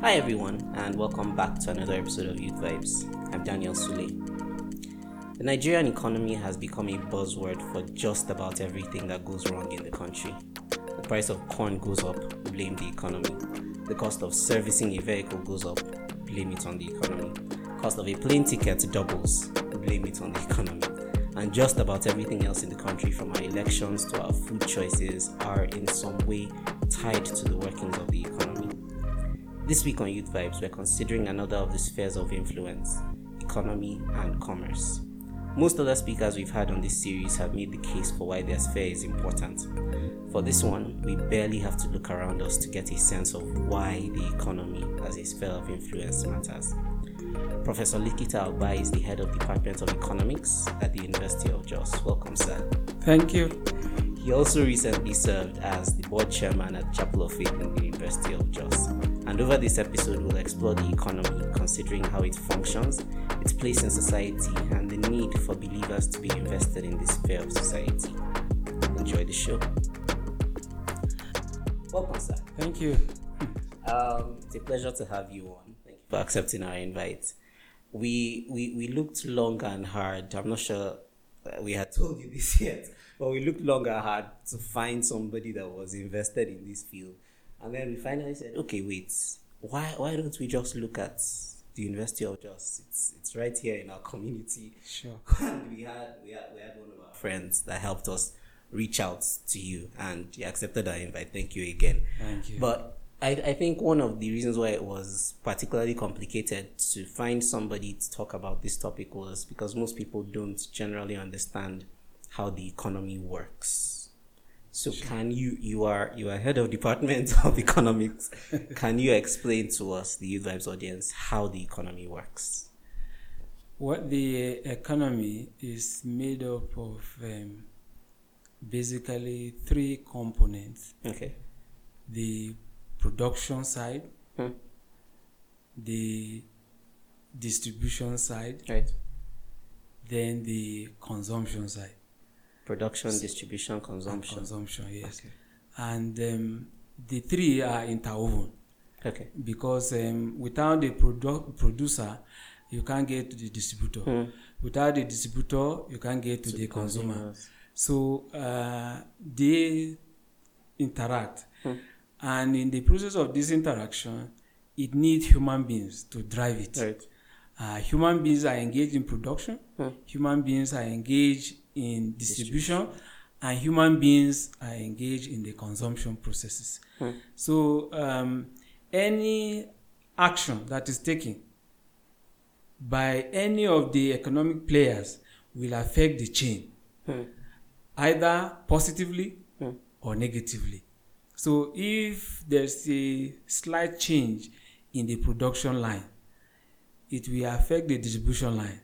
Hi, everyone, and welcome back to another episode of Youth Vibes. I'm Daniel Sule. The Nigerian economy has become a buzzword for just about everything that goes wrong in the country. The price of corn goes up, blame the economy. The cost of servicing a vehicle goes up, blame it on the economy. Cost of a plane ticket doubles, blame it on the economy. And just about everything else in the country, from our elections to our food choices, are in some way tied to the workings of the economy. This week on Youth Vibes, we're considering another of the spheres of influence economy and commerce. Most other speakers we've had on this series have made the case for why their sphere is important. For this one, we barely have to look around us to get a sense of why the economy as a sphere of influence matters. Professor Likita Albai is the head of Department of Economics at the University of Jos. Welcome, sir. Thank you. He also recently served as the board chairman at Chapel of Faith in the University of Jos. And over this episode, we'll explore the economy, considering how it functions, its place in society, and the need for believers to be invested in this sphere of society. Enjoy the show. Welcome, sir. Thank you. Um, it's a pleasure to have you on. Thank you for accepting our invite. We we, we looked long and hard. I'm not sure we had told you this yet, but we looked long and hard to find somebody that was invested in this field. And then we finally said, okay, wait, why why don't we just look at the University of Jos? It's it's right here in our community. Sure. and we had we had we had one of our friends that helped us reach out to you and you accepted our invite. Thank you again. Thank you. But I, I think one of the reasons why it was particularly complicated to find somebody to talk about this topic was because most people don't generally understand how the economy works. So can you you are you are head of department of economics. can you explain to us, the Youth Vibes audience, how the economy works? what the economy is made up of um, basically three components Okay. the production side, Hmm. the distribution side, Right. then the consumption side. Production, distribution, And consumption. Consumption, yes. Okay. And um, the three are interwoven. Okay. because um, without the produ- producer, you can't get to the distributor. Hmm. Without the distributor, you can't get to, the consumer. consumers. So uh, they interact, Hmm. and in the process of this interaction, it needs human beings to drive it. Right. Uh, human beings are engaged in production. Hmm. Human beings are engaged in distribution, and human beings are engaged in the consumption processes. Hmm. So um, any action that is taken by any of the economic players will affect the chain, Hmm. either positively Hmm. or negatively. So if there's a slight change in the production line, it will affect the distribution line.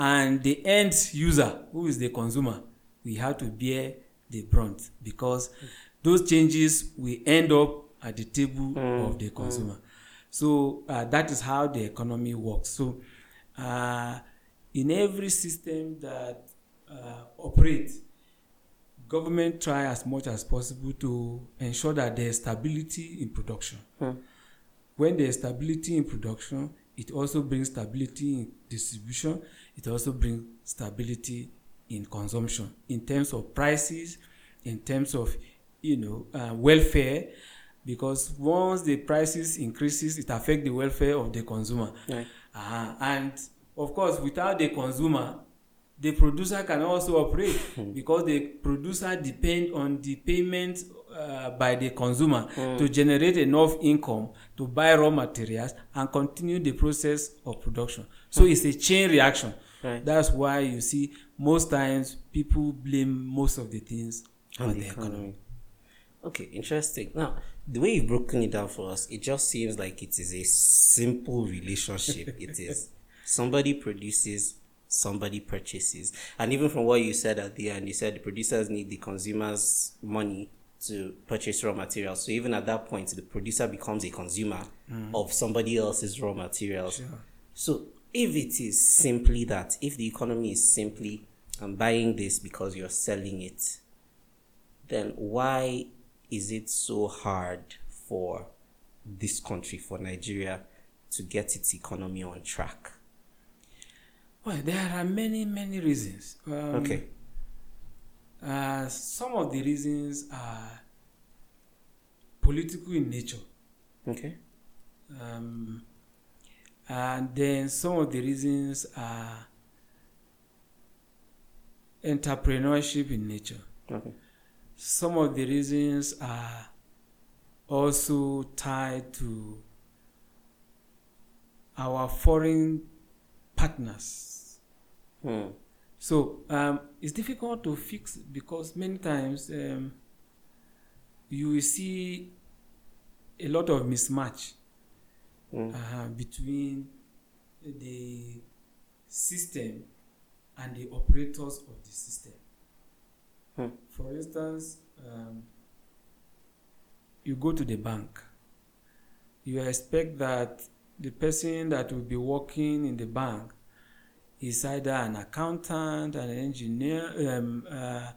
And the end user, who is the consumer, we have to bear the brunt because those changes will end up at the table of the consumer. So uh, that is how the economy works. So uh, in every system that uh, operates, government try as much as possible to ensure that there is stability in production. Hmm. When there is stability in production, it also brings stability in distribution. It also brings stability in consumption in terms of prices, in terms of you know uh, welfare, because once the prices increases, it affects the welfare of the consumer. Right. Uh, and of course, without the consumer, the producer can also operate because the producer depend on the payment uh, by the consumer to generate enough income to buy raw materials and continue the process of production. So it's a chain reaction. Right. That's why you see most times people blame most of the things on, the economy. Okay, interesting. Now, the way you've broken it down for us, it just seems like it is a simple relationship. it is somebody produces, somebody purchases. And even from what you said at the end, you said the producers need the consumers' money to purchase raw materials. So even at that point, the producer becomes a consumer mm. of somebody else's raw materials. So if it is simply that, if the economy is simply I'm buying this because you're selling it, then why is it so hard for this country, for Nigeria to get its economy on track? Well, there are many, many reasons. Um, okay. Uh, some of the reasons are political in nature. Okay. Um, and then some of the reasons are entrepreneurship in nature. Okay. Some of the reasons are also tied to our foreign partners. Hmm. So um, it's difficult to fix because many times um, you will see a lot of mismatch Hmm. uh, between the system and the operators of the system. Hmm. For instance, um, you go to the bank, you expect that the person that will be working in the bank is either an accountant, an engineer, um, uh,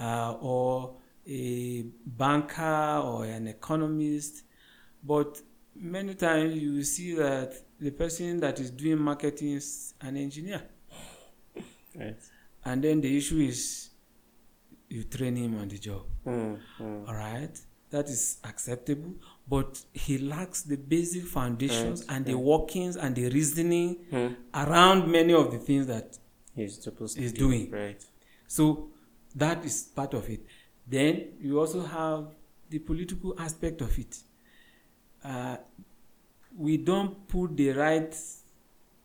uh, or a banker or an economist. But many times you will see that the person that is doing marketing is an engineer. Right. And then the issue is you train him on the job. Hmm. Hmm. All right. That is acceptable. But he lacks the basic foundations Right, and the workings and the reasoning Hmm. around many of the things that He's supposed to He's be doing. right. So that is part of it. Then you also have the political aspect of it. Uh, we don't put the right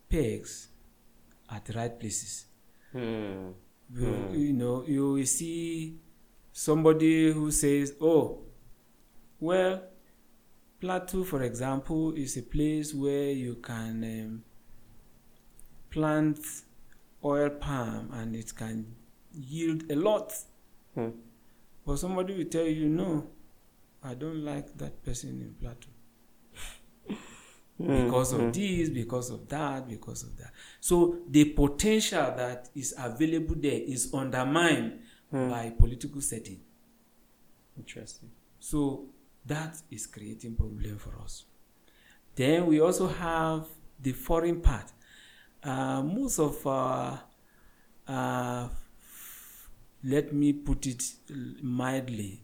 pegs at the right places. Hmm. You, Hmm. you know, you will see somebody who says, "Oh, well, Plateau, for example, is a place where you can um, plant oil palm and it can yield a lot." Hmm. But somebody will tell you, "No, I don't like that person in Plateau." Hmm. because of this, because of that, because of that. So the potential that is available there is undermined Hmm. by political setting. Interesting. So that is creating problem for us. Then we also have the foreign part. Uh, most of our, uh, let me put it mildly,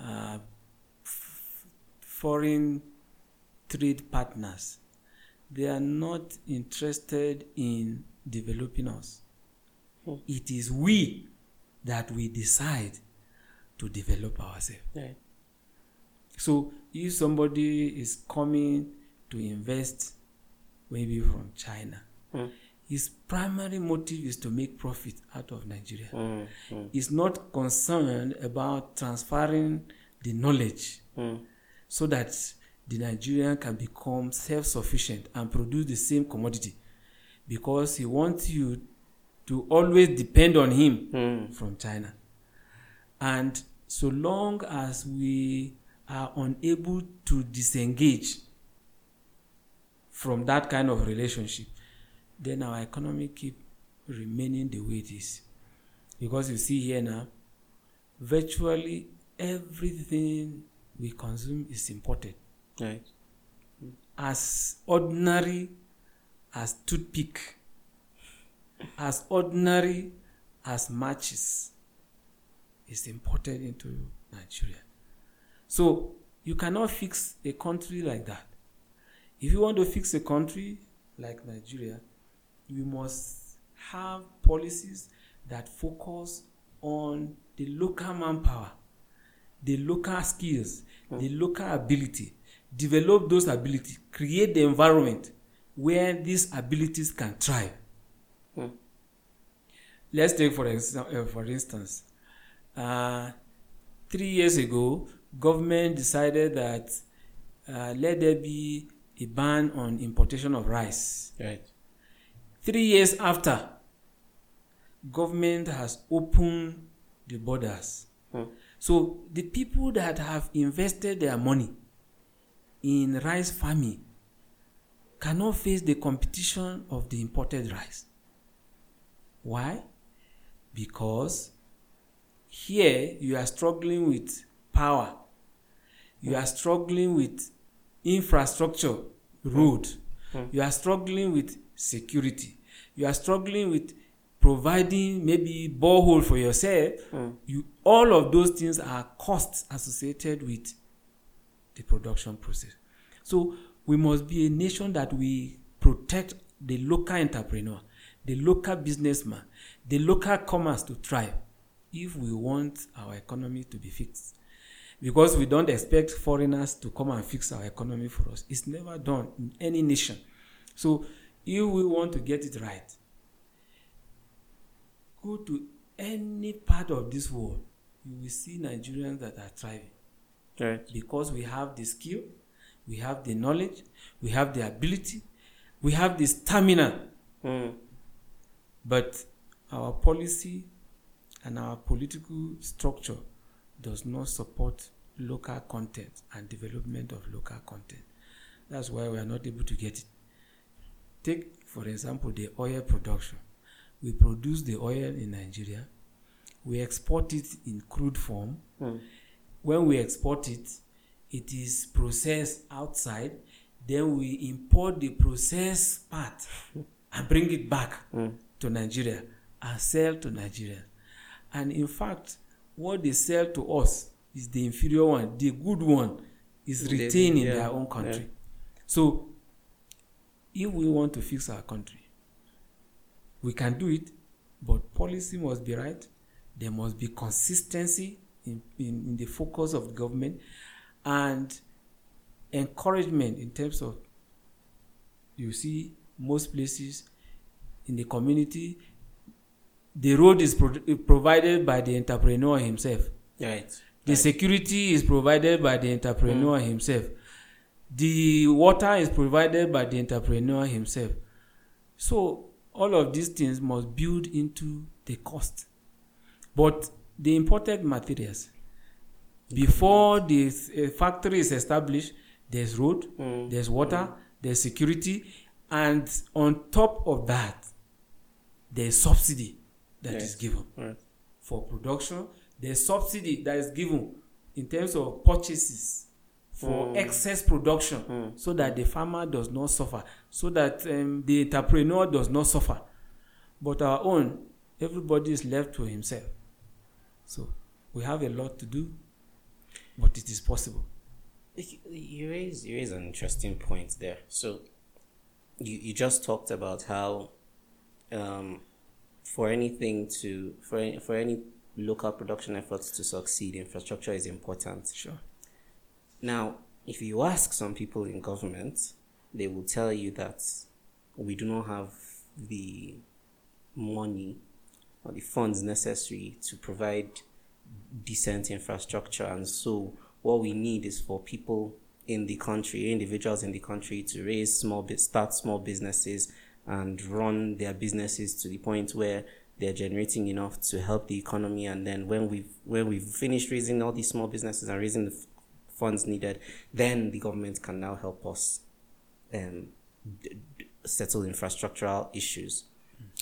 uh, f- foreign trade partners, they are not interested in developing us. Hmm. It is we that we decide to develop ourselves. Right. So if somebody is coming to invest maybe from China, Hmm. his primary motive is to make profit out of Nigeria. Hmm. Hmm. He's not concerned about transferring the knowledge Hmm. so that the Nigerian can become self-sufficient and produce the same commodity because he wants you to always depend on him Hmm. from China. And so long as we are unable to disengage from that kind of relationship, then our economy keep remaining the way it is. Because you see here now, virtually everything we consume is imported. Right. As ordinary as toothpick, as ordinary as matches is imported into Nigeria. So you cannot fix a country like that. If you want to fix a country like Nigeria, you must have policies that focus on the local manpower, the local skills, the hmm. local ability. Develop those abilities, create the environment where these abilities can thrive. Hmm. Let's take for example, for instance, uh, three years ago, government decided that uh, let there be a ban on importation of rice. Right. Three years after, government has opened the borders. Hmm. So the people that have invested their money in rice farming cannot face the competition of the imported rice. Why? Because here you are struggling with power, you are struggling with infrastructure, road. Hmm. You are struggling with security. You are struggling with providing maybe borehole for yourself. Hmm. You all of those things are costs associated with the production process. So we must be a nation that we protect the local entrepreneur, the local businessman, the local commerce to thrive if we want our economy to be fixed. Because we don't expect foreigners to come and fix our economy for us. It's never done in any nation. So if we want to get it right, go to any part of this world, you will see Nigerians that are thriving Right. because we have the skill, we have the knowledge, we have the ability, we have the stamina. Mm. But our policy and our political structure does not support local content and development of local content. That's why we are not able to get it. Take, for example, the oil production. We produce the oil in Nigeria, we export it in crude form. Mm. When we export it, it is processed outside, then we import the processed part and bring it back mm. to Nigeria and sell to Nigeria. And in fact, what they sell to us is the inferior one. The good one is retained in yeah, their own country. yeah. So, if we want to fix our country, we can do it, but policy must be right. There must be consistency in, in, the focus of the government and encouragement in terms of you see most places in the community the road is pro- provided by the entrepreneur himself. Right. the security is provided by the entrepreneur mm. himself. The water is provided by the entrepreneur himself. So all of these things must build into the cost. But the imported materials before the uh, factory is established there's road Mm. there's water there's security and on top of that there's subsidy that is Yes. given Right. for production there's subsidy that is given in terms of purchases for Mm. excess production Mm. so that the farmer does not suffer so that um, the entrepreneur does not suffer but our own everybody is left to himself so we have a lot to do but it is possible You- raise you raise an interesting point there. So, you you just talked about how, um, for anything to for any, for any local production efforts to succeed, infrastructure is important. sure Now, if you ask some people in government, they will tell you that we do not have the money or the funds necessary to provide decent infrastructure. And so, what we need is for people in the country, individuals in the country, to raise small start small businesses and run their businesses to the point where they're generating enough to help the economy. And then when we've when we've finished raising all these small businesses and raising the funds needed, then the government can now help us um, d- d- settle infrastructural issues.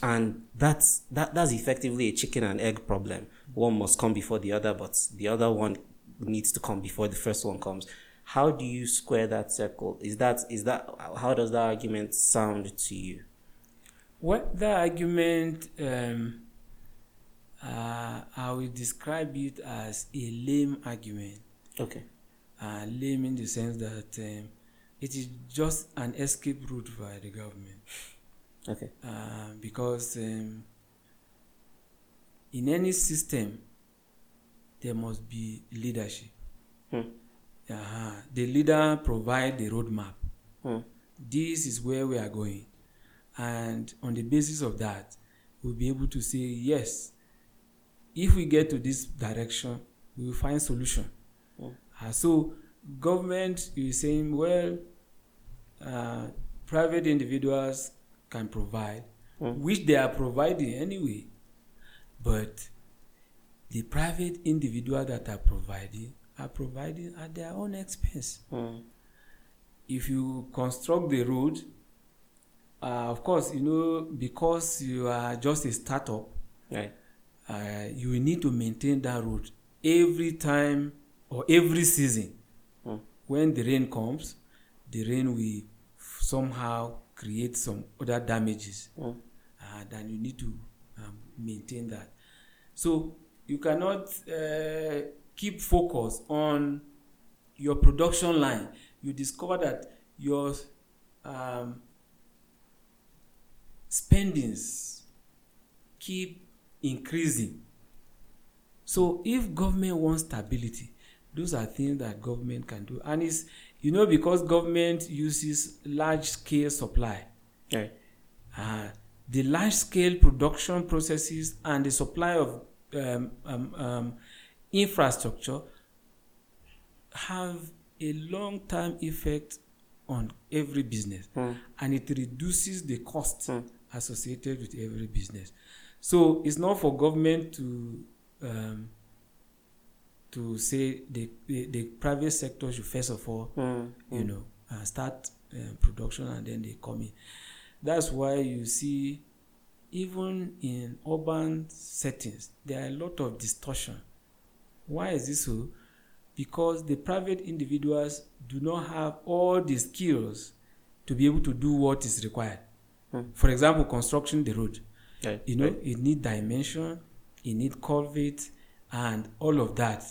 And that's that that's effectively a chicken and egg problem. One must come before the other, but the other one needs to come before the first one comes. How do you square that circle? Is that is that how does that argument sound to you? what the argument, um, uh, I will describe it as a lame argument. Okay. Uh, lame in the sense that um, it is just an escape route by the government. Okay. Uh, because um, in any system, there must be leadership. Hmm. uh The leader provide the roadmap. Hmm. This is where we are going, and on the basis of that, we'll be able to say yes. If we get to this direction, we will find solution. Hmm. Uh, so, government is saying, well, uh, private individuals can provide, Hmm. which they are providing anyway, but the private individual that are providing are providing at their own expense. Hmm. If you construct the road, uh, of course, you know, because you are just a startup, Right. uh, you need to maintain that road every time or every season. Hmm. When the rain comes, the rain will somehow create some other damages. Mm. Uh, then you need to um, maintain that. So you cannot uh, keep focus on your production line. You discover that your um, spendings keep increasing. So if government wants stability, those are things that government can do. And it's you know because government uses large scale supply. Right. Uh, the large scale production processes and the supply of um, um, um, infrastructure have a long term effect on every business Mm. and it reduces the cost Mm. associated with every business. So it's not for government to um, to say the, the, the private sector should first of all Mm. you know, uh, start uh, production and then they come in. That's why you see, even in urban settings, there are a lot of distortion. Why is this so? Because the private individuals do not have all the skills to be able to do what is required. Hmm. For example, construction the road. Right. You know, Right. it need dimension, it need culvert, and all of that,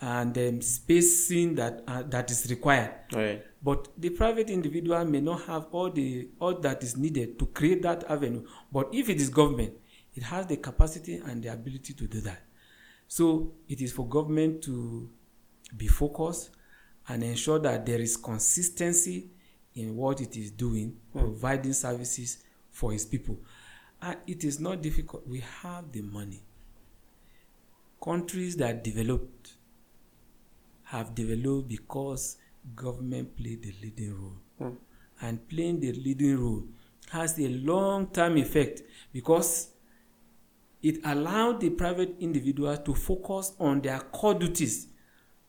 and um, spacing that uh, that is required. Right. But the private individual may not have all the all that is needed to create that avenue. But if it is government, it has the capacity and the ability to do that. So it is for government to be focused and ensure that there is consistency in what it is doing, providing services for its people. And it is not difficult. We have the money. Countries that developed have developed because government played the leading role. Mm. And playing the leading role has a long term effect because it allowed the private individual to focus on their core duties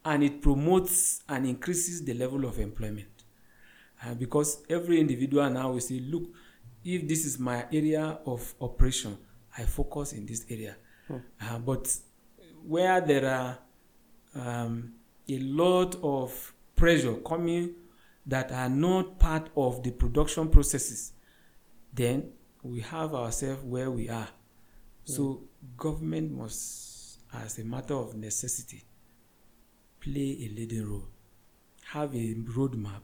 and it promotes and increases the level of employment. Uh, because every individual now will say, look, if this is my area of operation, I focus in this area. Uh, but where there are um, a lot of pressure coming that are not part of the production processes, then we have ourselves where we are. So government must, as a matter of necessity, play a leading role, have a roadmap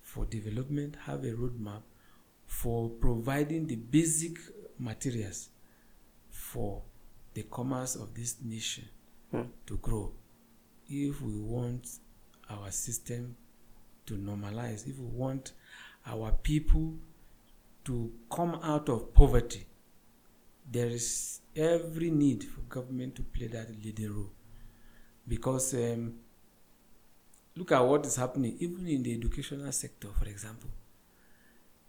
for development, have a roadmap for providing the basic materials for the commerce of this nation Hmm. to grow. If we want our system to normalize, if we want our people to come out of poverty, there is every need for government to play that leading role. Because um, look at what is happening, even in the educational sector, for example.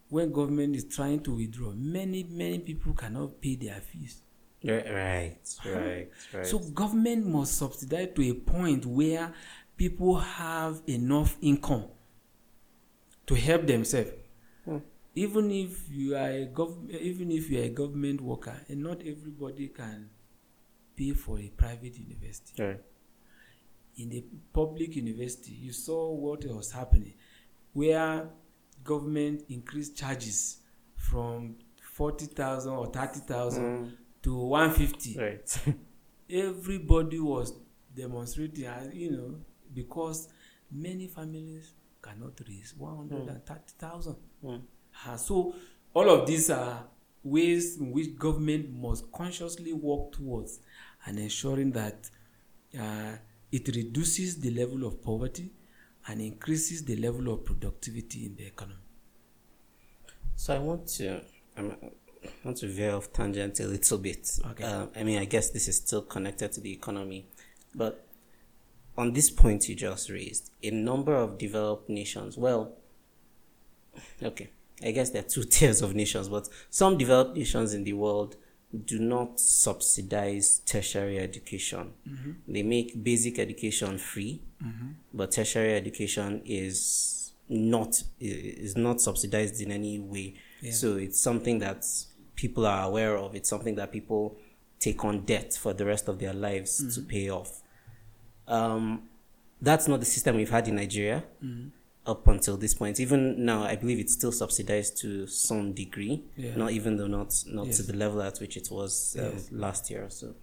When government is trying to withdraw, many, many people cannot pay their fees. Right. Right. Right. right. So government must subsidize to a point where people have enough income to help themselves. Hmm. Even if you are a gov- even if you are a government worker, and not everybody can pay for a private university. right. In the public university, you saw what was happening, where government increased charges from forty thousand or thirty thousand Mm. To one fifty. Right. everybody was demonstrating as you know because many families cannot raise one hundred and thirty thousand. Mm. Ah, so all of these are ways in which government must consciously work towards and ensuring that uh, it reduces the level of poverty and increases the level of productivity in the economy. So I want to um, I want to veer off tangent a little bit. Okay. Um, I mean, I guess this is still connected to the economy, but on this point you just raised, a number of developed nations. Well, okay, I guess there are two tiers of nations, but some developed nations in the world do not subsidize tertiary education. They make basic education free, but tertiary education is not is not subsidized in any way. Yeah. So it's something that people are aware of. It's something that people take on debt for the rest of their lives to pay off. Um, that's not the system we've had in Nigeria. up until this point. Even now, I believe it's still subsidized to some degree. Yeah. Not even though not not Yes. to the level at which it was um, Yes. last year or so.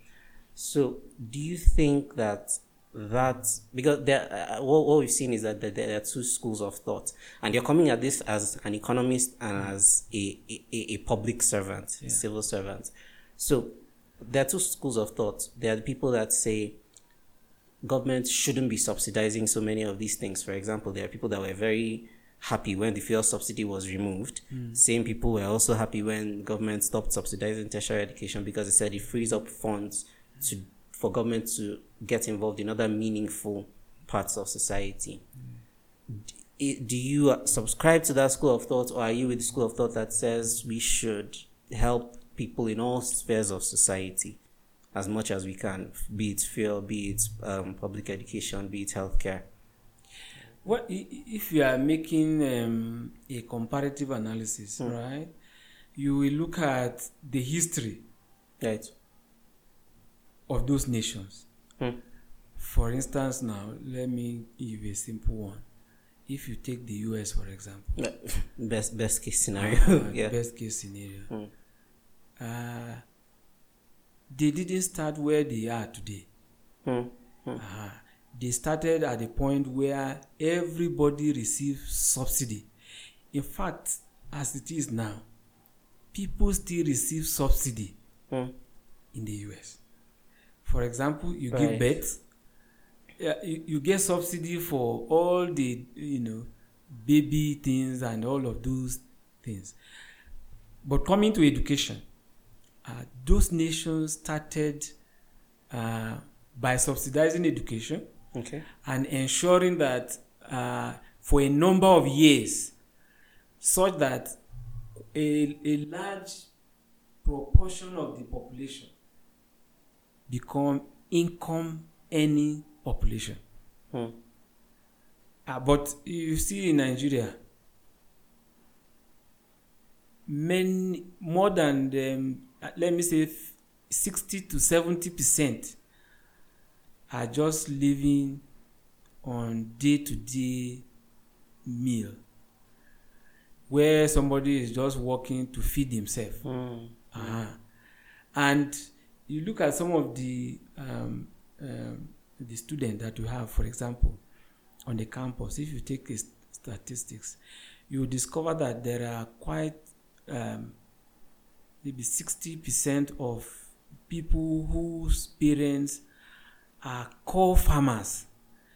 So, do you think that that because there, uh, what, what we've seen is that there, there are two schools of thought, and you're coming at this as an economist and as a a, a- public servant, Yeah. civil servant. So, there are two schools of thought. There are the people that say government shouldn't be subsidizing so many of these things. For example, there are people that were very happy when the fuel subsidy was removed. Same people were also happy when government stopped subsidizing tertiary education because they said it frees up funds to for government to get involved in other meaningful parts of society. D- Do you uh, subscribe to that school of thought, or are you with the school of thought that says we should help people in all spheres of society? as much as we can, be it fuel, be it um, public education, be it healthcare. I- if you are making um, a comparative analysis, right? You will look at the history Right. Of those nations. Hmm. For instance, now let me give a simple one. If you take the US, for example, Best best case scenario. uh, yeah. best case scenario, Hmm. uh, they didn't start where they are today. Hmm. Uh, they started at the point where everybody receives subsidy. In fact, as it is now, people still receive subsidy Hmm. in the US. For example, you Right. give birth, yeah, you, you get subsidy for all the you know baby things and all of those things. But coming to education, uh, those nations started uh, by subsidizing education Okay. and ensuring that uh, for a number of years, such that a, a large proportion of the population become income earning population. Hmm. Uh, but you see in Nigeria, many more than um, uh, let me say f- 60 to 70 percent are just living on day to day meal where somebody is just working to feed himself Hmm. uh-huh. and you look at some of the um, um, the students that you have for example on the campus if you take statistics you discover that there are quite um, maybe 60% of people whose parents are core farmers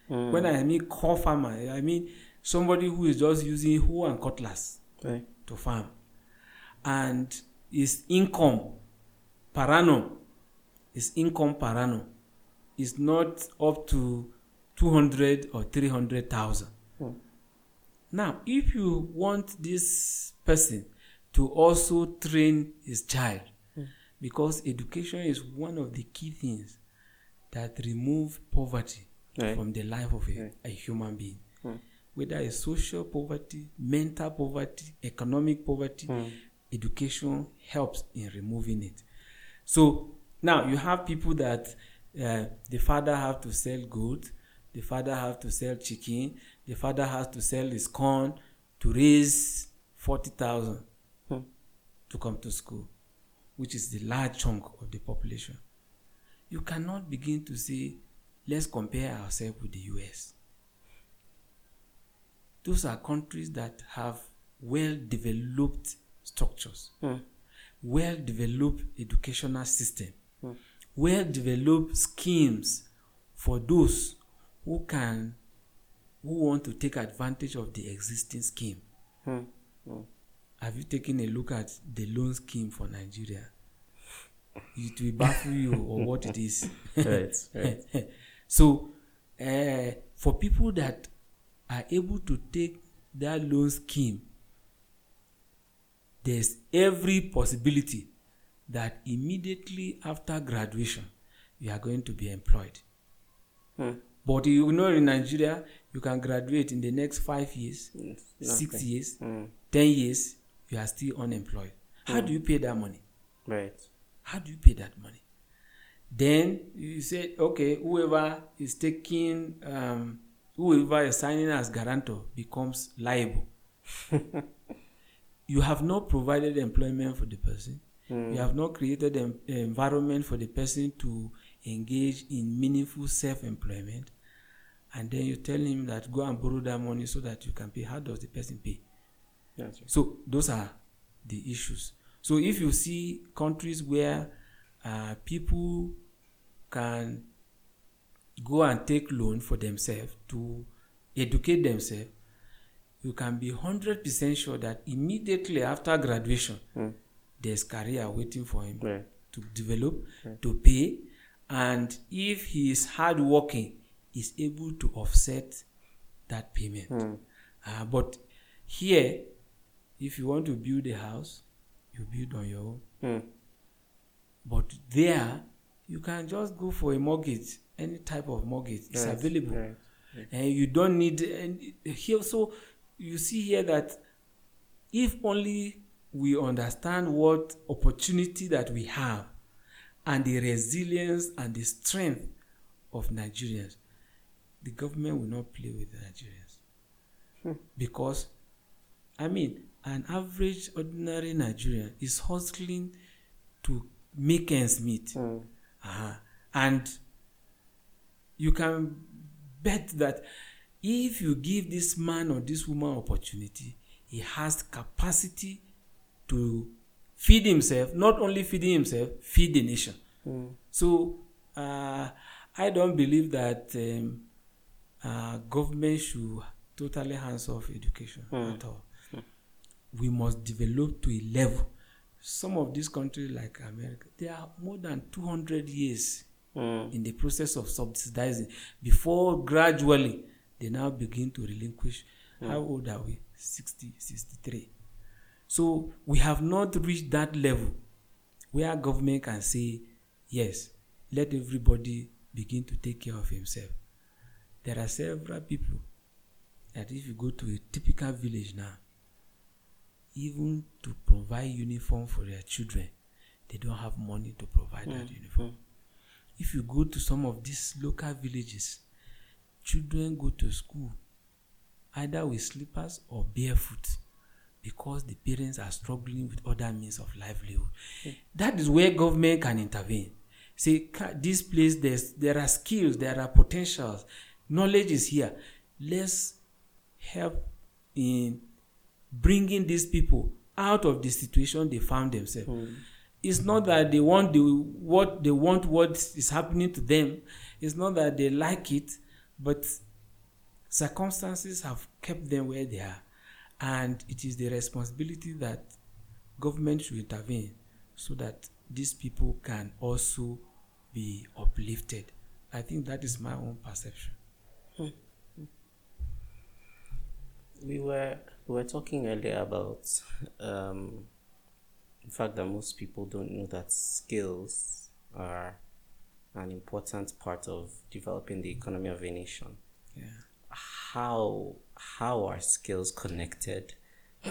Hmm. when i mean core farmer i mean somebody who is just using hoe and cutlass Right. to farm and his income per annum his income per annum is not up to 200 or 300,000 Hmm. now if you want this person to also train his child because education is one of the key things that remove poverty Right. from the life of a, Right. a human being Hmm. whether it's social poverty, mental poverty, economic poverty, Hmm. education helps in removing it. So now you have people that uh, the father have to sell gold, the father have to sell chicken, the father has to sell his corn to raise forty thousand Hmm. to come to school, which is the large chunk of the population. You cannot begin to say, let's compare ourselves with the US those are countries that have well developed structures Hmm. well developed educational system Hmm. well developed schemes for those who can who want to take advantage of the existing scheme Hmm. Hmm. have you taken a look at the loan scheme for nigeria it will baffle you or what it is Right. Right. so uh, for people that are able to take that loan scheme there's every possibility that immediately after graduation you are going to be employed Hmm. but you know in nigeria you can graduate in the next five years It's six nothing. years Hmm. ten years you are still unemployed how do you pay that money Right. how do you pay that money then you say okay whoever is taking um, whoever is signing as guarantor becomes liable. you have not provided employment for the person. Mm. You have not created an environment for the person to engage in meaningful self-employment. And then you tell him that go and borrow that money so that you can pay. How does the person pay? So those are the issues. So if you see countries where uh, people can go and take loan for themselves to educate themselves, you can be hundred percent sure that immediately after graduation, Mm. There's career waiting for him Right. to develop, to pay, and if he is hardworking, is able to offset that payment. Mm. Uh, but here, if you want to build a house, you build on your own. Mm. But there, you can just go for a mortgage, any type of mortgage is Right, available, right. and you don't need. And here, so you see here that if only we understand what opportunity that we have, and the resilience and the strength of Nigerians, the government will not play with the Nigerians because I mean, an average ordinary Nigerian is hustling to make ends meet. Mm. Uh-huh. And you can bet that if you give this man or this woman opportunity, he has capacity to feed himself, not only feeding himself, feed the nation. Mm. So uh, I don't believe that um, uh, government should totally hands off education Mm. at all. We must develop to a level. Some of these countries, like America, they are more than 200 years Mm. in the process of subsidizing before gradually they now begin to relinquish. How old are we? 60, 63. So we have not reached that level where government can say, yes, let everybody begin to take care of himself. There are several people that if you go to a typical village now, even to provide uniform for their children, they don't have money to provide that mm, uniform. Mm. If you go to some of these local villages, children go to school either with slippers or barefoot because the parents are struggling with other means of livelihood. Hmm. That is where government can intervene. Say, this place, there's, there are skills, there are potentials, knowledge is here. Let's help in bringing these people out of the situation they found themselves. Hmm. It's not that they want the what they want what is happening to them. It's not that they like it, but circumstances have kept them where they are, and it is the responsibility that government should intervene so that these people can also be uplifted. I think that is my own perception. We were we were talking earlier about um, the fact that most people don't know that skills are an important part of developing the economy of a nation. Yeah. How how are skills connected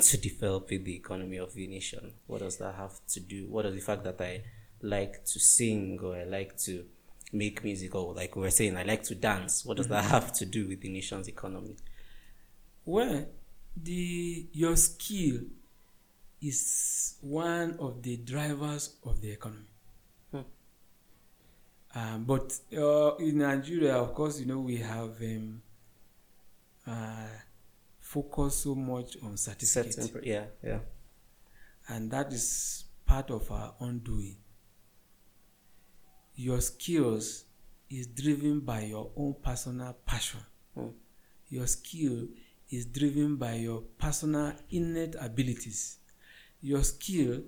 to developing the economy of a nation? What does that have to do? What does the fact that I like to sing or I like to make music or like we were saying I like to dance? What does that have to do with the nation's economy? Well, the your skill is one of the drivers of the economy. Hmm. Um, but uh, in Nigeria, of course, you know we have um, uh, focused so much on certificates, Certain, yeah, yeah. and that is part of our undoing. Your skills is driven by your own personal passion. Hmm. Your skill is driven by your personal innate abilities. Your skill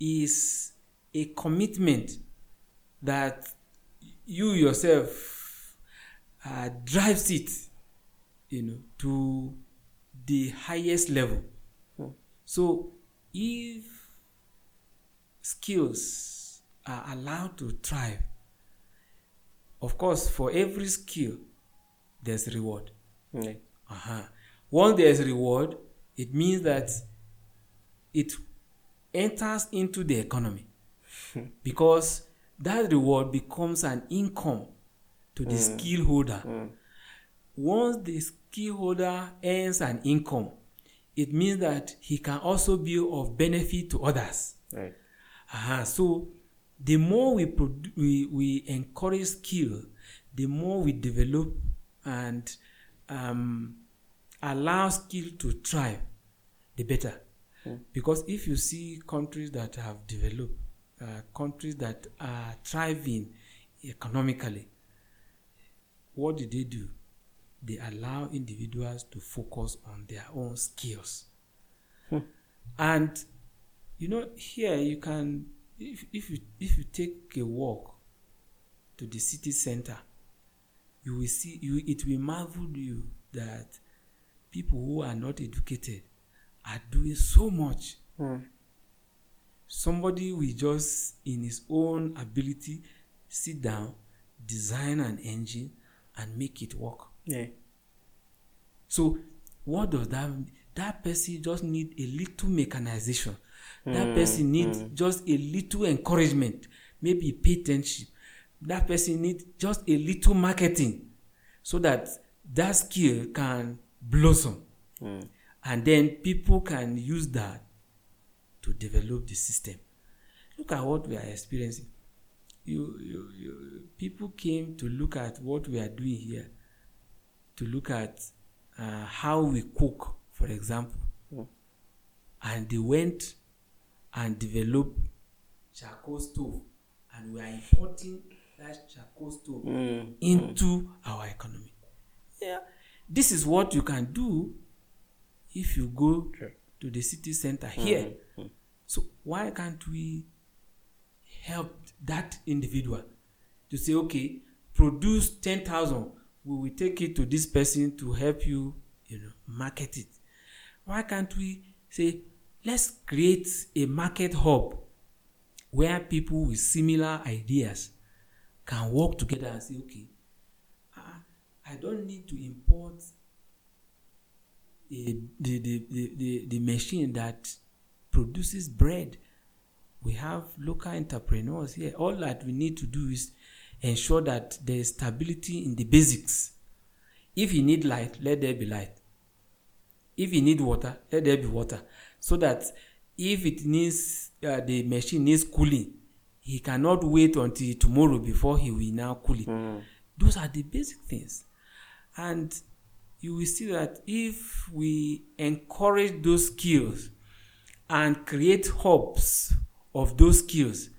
is a commitment that you yourself uh, drives it, you know, to the highest level. Hmm. So if skills are allowed to thrive, of course, for every skill, there's reward. Yeah. Uh-huh. Once there's reward, it means that it enters into the economy because that reward becomes an income to the skill holder. Once the skill holder earns an income, it means that he can also be of benefit to others. Right. Uh-huh. So the more we, produ- we we encourage skill, the more we develop and um, allow skill to thrive, the better. Because if you see countries that have developed, uh, countries that are thriving economically, what did they do? They allow individuals to focus on their own skills. Hmm. And you know, here you can if if you if you take a walk to the city center, you will see you it will marvel you that people who are not educated are doing so much. Hmm. Somebody will just in his own ability sit down, design an engine, and make it work. Yeah. So what does that? That person just need a little mechanization. That hmm, person needs hmm. just a little encouragement, maybe patentship. That person needs just a little marketing so that that skill can blossom. Hmm. And then people can use that to develop the system. Look at what we are experiencing. You, you, you, people came to look at what we are doing here, to look at uh, how we cook, for example. Mm. And they went and developed charcoal stove, and we are importing that charcoal stove mm. Mm. into our economy. Yeah, this is what you can do if you go to the city center here. So why can't we help that individual to say, okay, produce ten thousand, we will take it to this person to help you, you know, market it. Why can't we say, let's create a market hub where people with similar ideas can work together and say, okay, ah, I don't need to import a, the, the, the, the, the machine that produces bread. We have local entrepreneurs here. All that we need to do is ensure that there is stability in the basics. If you need light, let there be light. If you need water, let there be water. So that if it needs uh, the machine needs cooling, he cannot wait until tomorrow before he will now cool it. Those are the basic things. And you will see that if we encourage those skills and create hubs of those skills,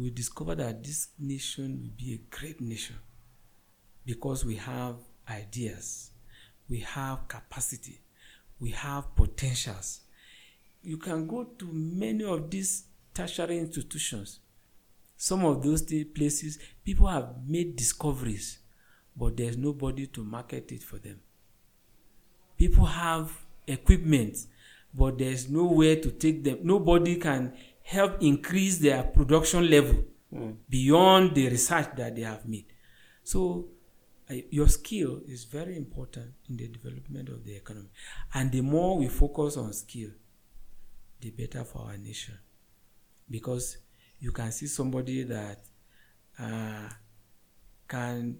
we discover that this nation will be a great nation because we have ideas, we have capacity, we have potentials. You can go to many of these tertiary institutions. Some of those places, people have made discoveries, but there's nobody to market it for them. People have equipment, but there's nowhere to take them. Nobody can help increase their production level beyond the research that they have made. So, uh, your skill is very important in the development of the economy. And the more we focus on skill, the better for our nation. Because you can see somebody that uh, can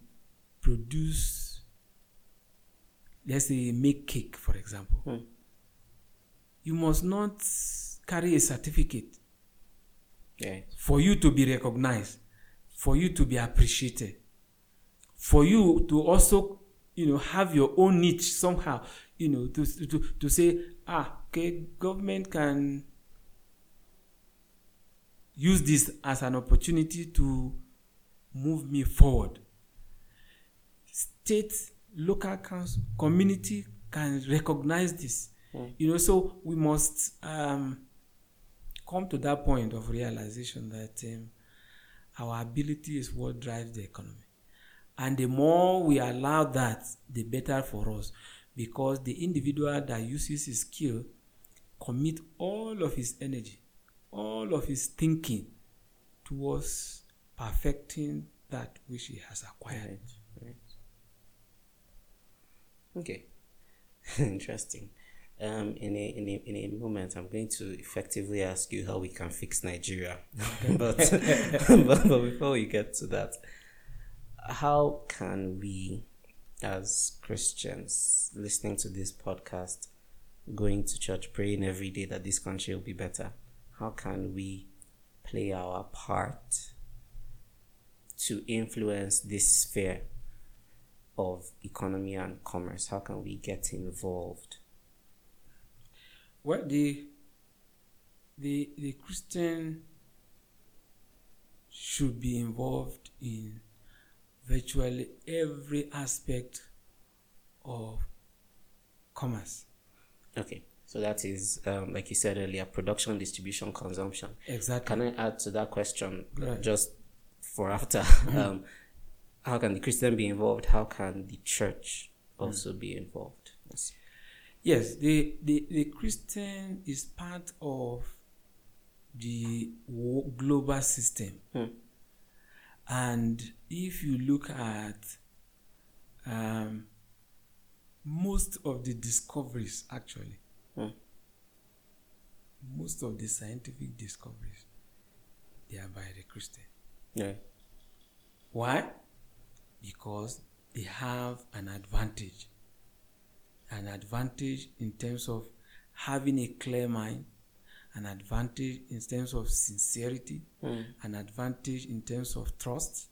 produce, let's say, make cake, for example. You must not carry a certificate Yeah. for you to be recognized, for you to be appreciated, for you to also, you know, have your own niche somehow, you know, to, to, to say, ah, okay, government can use this as an opportunity to move me forward. State, local council, community can recognize this. You know, so we must um, come to that point of realization that um, our ability is what drives the economy. And the more we allow that, the better for us. Because the individual that uses his skill commit all of his energy, all of his thinking towards perfecting that which he has acquired. Right. Right. Okay. Interesting. Um, in a, in a in a moment, I'm going to effectively ask you how we can fix Nigeria, but, but but before we get to that, how can we as Christians listening to this podcast, going to church, praying every day that this country will be better, how can we play our part to influence this sphere of economy and commerce? How can we get involved? Well, the the the Christian should be involved in virtually every aspect of commerce. Okay. So that is, um, like you said earlier, production, distribution, consumption. Exactly. Can I add to that question Right. just for after? um, how can the Christian be involved? How can the church also be involved? Yes. Yes, the, the, the Christian is part of the global system. Hmm. And if you look at um, most of the discoveries, actually, Hmm. most of the scientific discoveries, they are by the Christian. Yeah. Why? Because they have an advantage. An advantage in terms of having a clear mind, an advantage in terms of sincerity, Hmm. an advantage in terms of trust,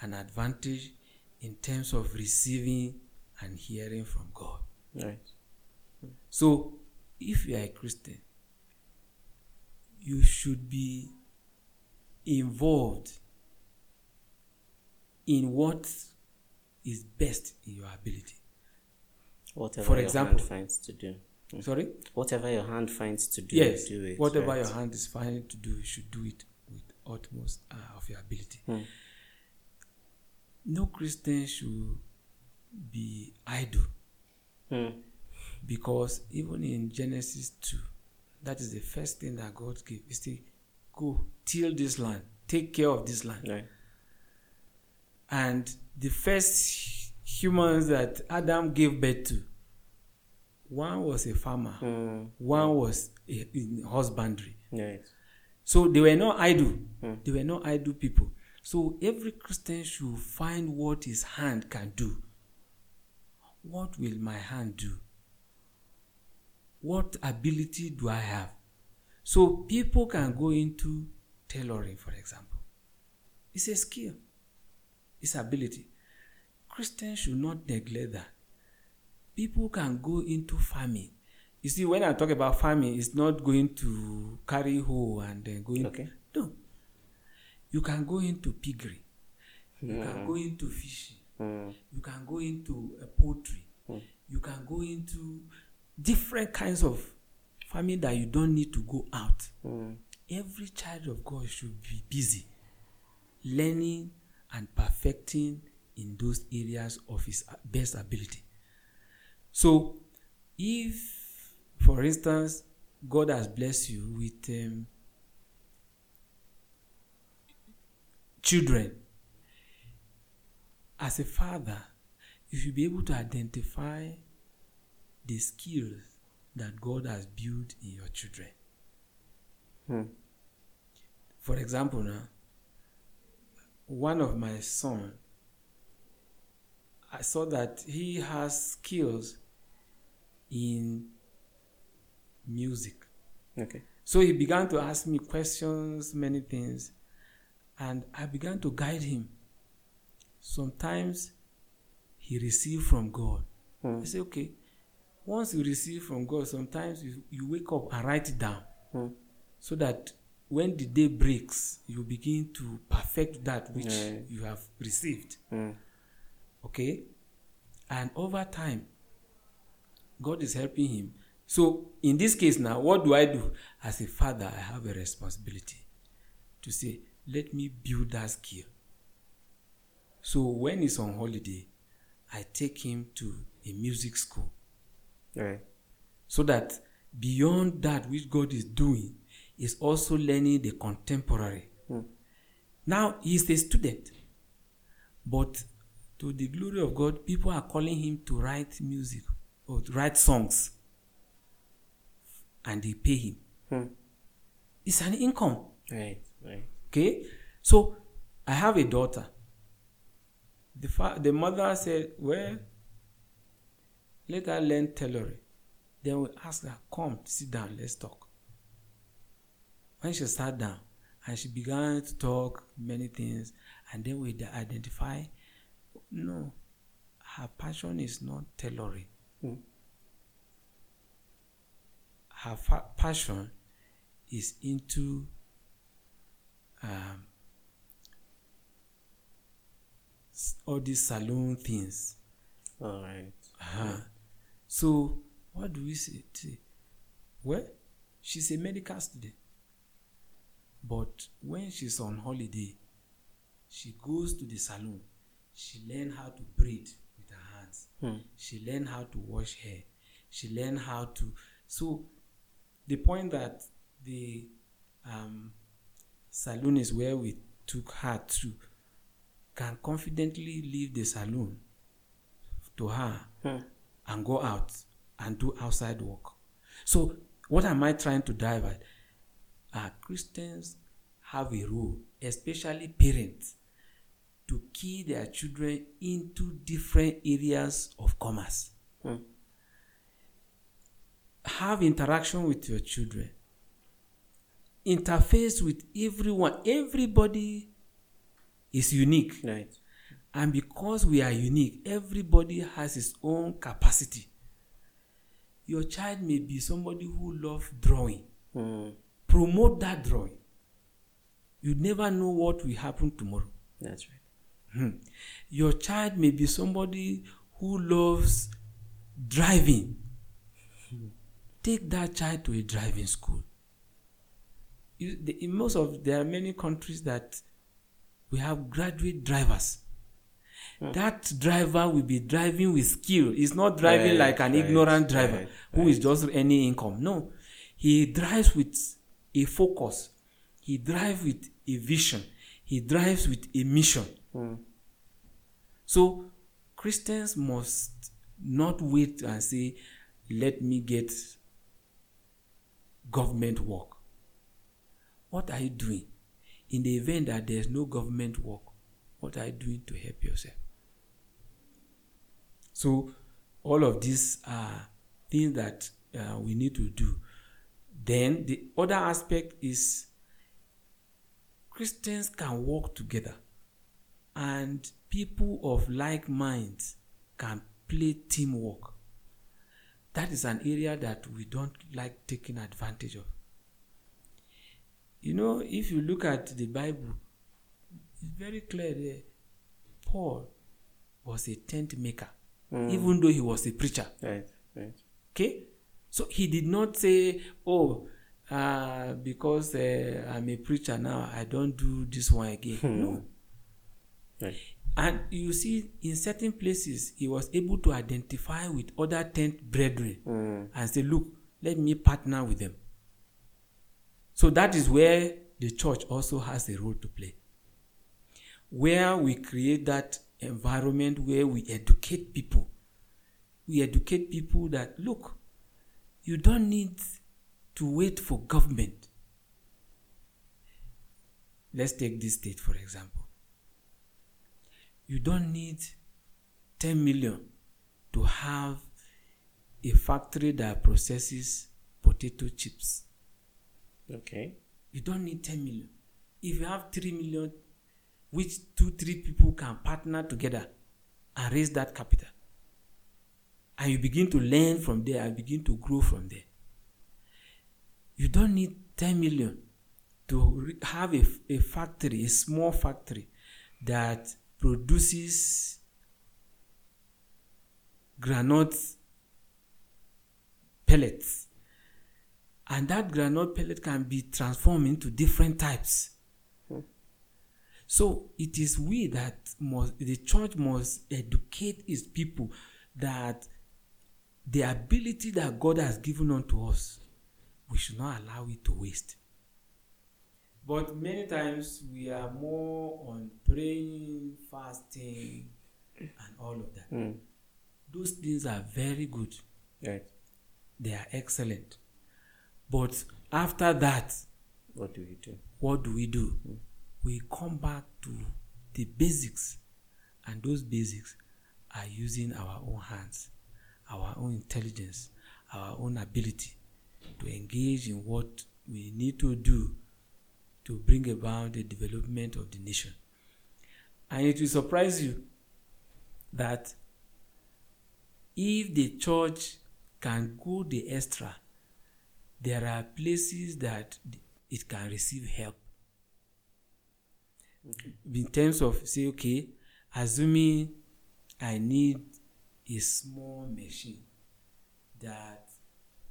an advantage in terms of receiving and hearing from God. Right. So, if you are a Christian, you should be involved in what is best in your ability. Whatever For your example- hand finds to do. Hmm. Sorry? Whatever your hand finds to do, yes. do it. whatever right? your hand is finding to do, you should do it with utmost uh, of your ability. Hmm. No Christian should be idle Hmm. because even in Genesis 2, that is the first thing that God gave. He said, Go, till this land, take care of this land. Right. And the first humans that Adam gave birth to, one was a farmer, Hmm. one was a, in husbandry. Right. So they were not idle. Hmm. They were not idle people. So every Christian should find what his hand can do. What will my hand do? What ability do I have? So people can go into tailoring, for example. It's a skill. It's ability. Christians should not neglect that. People can go into farming. You see, when I talk about farming, it's not going to carry hoe and then going. Okay. No. You can go into piggery. You can go into fishing. Hmm. You can go into uh, poultry. You can go into different kinds of farming that you don't need to go out. Hmm. Every child of God should be busy learning and perfecting in those areas of his best ability. So, if, for instance, God has blessed you with um, children, as a father, you should be able to identify the skills that God has built in your children. Hmm. For example, now, one of my son, I saw that he has skills in music. Okay. So he began to ask me questions, many things, and I began to guide him. Sometimes he received from God. Hmm. I say, okay, once you receive from God, sometimes you, you wake up and write it down Hmm. so that when the day breaks, you begin to perfect that which Right. you have received. Hmm. Okay? And over time, God is helping him. So, in this case now, what do I do? As a father, I have a responsibility to say, let me build that skill. So, when he's on holiday, I take him to a music school Right. so that beyond that which God is doing, is also learning the contemporary. Hmm. Now he's a student, but to the glory of God, people are calling him to write music or to write songs, and they pay him. Hmm. It's an income. Right. Right. Okay, so I have a daughter. The fa- the mother said, "Well, Let her learn tailoring. Then we ask her, come, sit down, let's talk. When she sat down and she began to talk many things, and then we identify, no, her passion is not tailoring. Hmm. Her fa- passion is into um, all these saloon things. All right. Uh-huh. So what do we say? say? Well, she's a medical student, but when she's on holiday, she goes to the salon. She learn how to braid with her hands. Hmm. She learn how to wash hair. She learn how to. So, the point that the um, saloon is where we took her to can confidently leave the saloon to her Hmm. and go out and do outside work. So, what am I trying to drive at? Uh, Christians have a role, especially parents, to key their children into different areas of commerce. Hmm. Have interaction with your children. Interface with everyone. Everybody is unique. Right. And because we are unique, everybody has his own capacity. Your child may be somebody who loves drawing. Hmm. Promote that drawing. You never know what will happen tomorrow. That's right. Hmm. Your child may be somebody who loves driving. Take that child to a driving school. You, the, in most of there are many countries that we have graduate drivers. That driver will be driving with skill. He's not driving Right, like an right, ignorant driver right, who is just earning income. No, he drives with a focus. He drives with a vision. He drives with a mission. Hmm. So Christians must not wait and say, let me get government work. What are you doing? In the event that there's no government work, what are you doing to help yourself? So, all of these are things that uh, we need to do. Then, the other aspect is Christians can work together and people of like minds can play teamwork. That is an area that we don't like taking advantage of. You know, if you look at the Bible, it's very clear there. Paul was a tent maker, even though he was a preacher. Right. Right. Okay? So he did not say, oh, uh, because uh, I'm a preacher now, I don't do this one again. No. Right. And you see, in certain places, he was able to identify with other tent brethren Hmm. and say, look, let me partner with them. So that is where the church also has a role to play. Where we create that environment where we educate people. We educate people that, look, you don't need to wait for government. Let's take this state, for example. You don't need 10 million to have a factory that processes potato chips. Okay. You don't need 10 million. If you have 3 million, which two, three people can partner together and raise that capital, and you begin to learn from there and begin to grow from there. You don't need 10 million to have a, a factory, a small factory that produces granite pellets and that granite pellet can be transformed into different types. Hmm. So it is we that must, the church must educate its people that the ability that God has given unto us, we should not allow it to waste. But many times we are more on praying, fasting, and all of that. Hmm. Those things are very good Right. they are excellent. But after that, What do we do? what do we do? We come back to the basics, and those basics are using our own hands, our own intelligence, our own ability to engage in what we need to do to bring about the development of the nation. And it will surprise you that if the church can go the extra, there are places that it can receive help. Mm-hmm. In terms of, say, okay, assuming I need a small machine that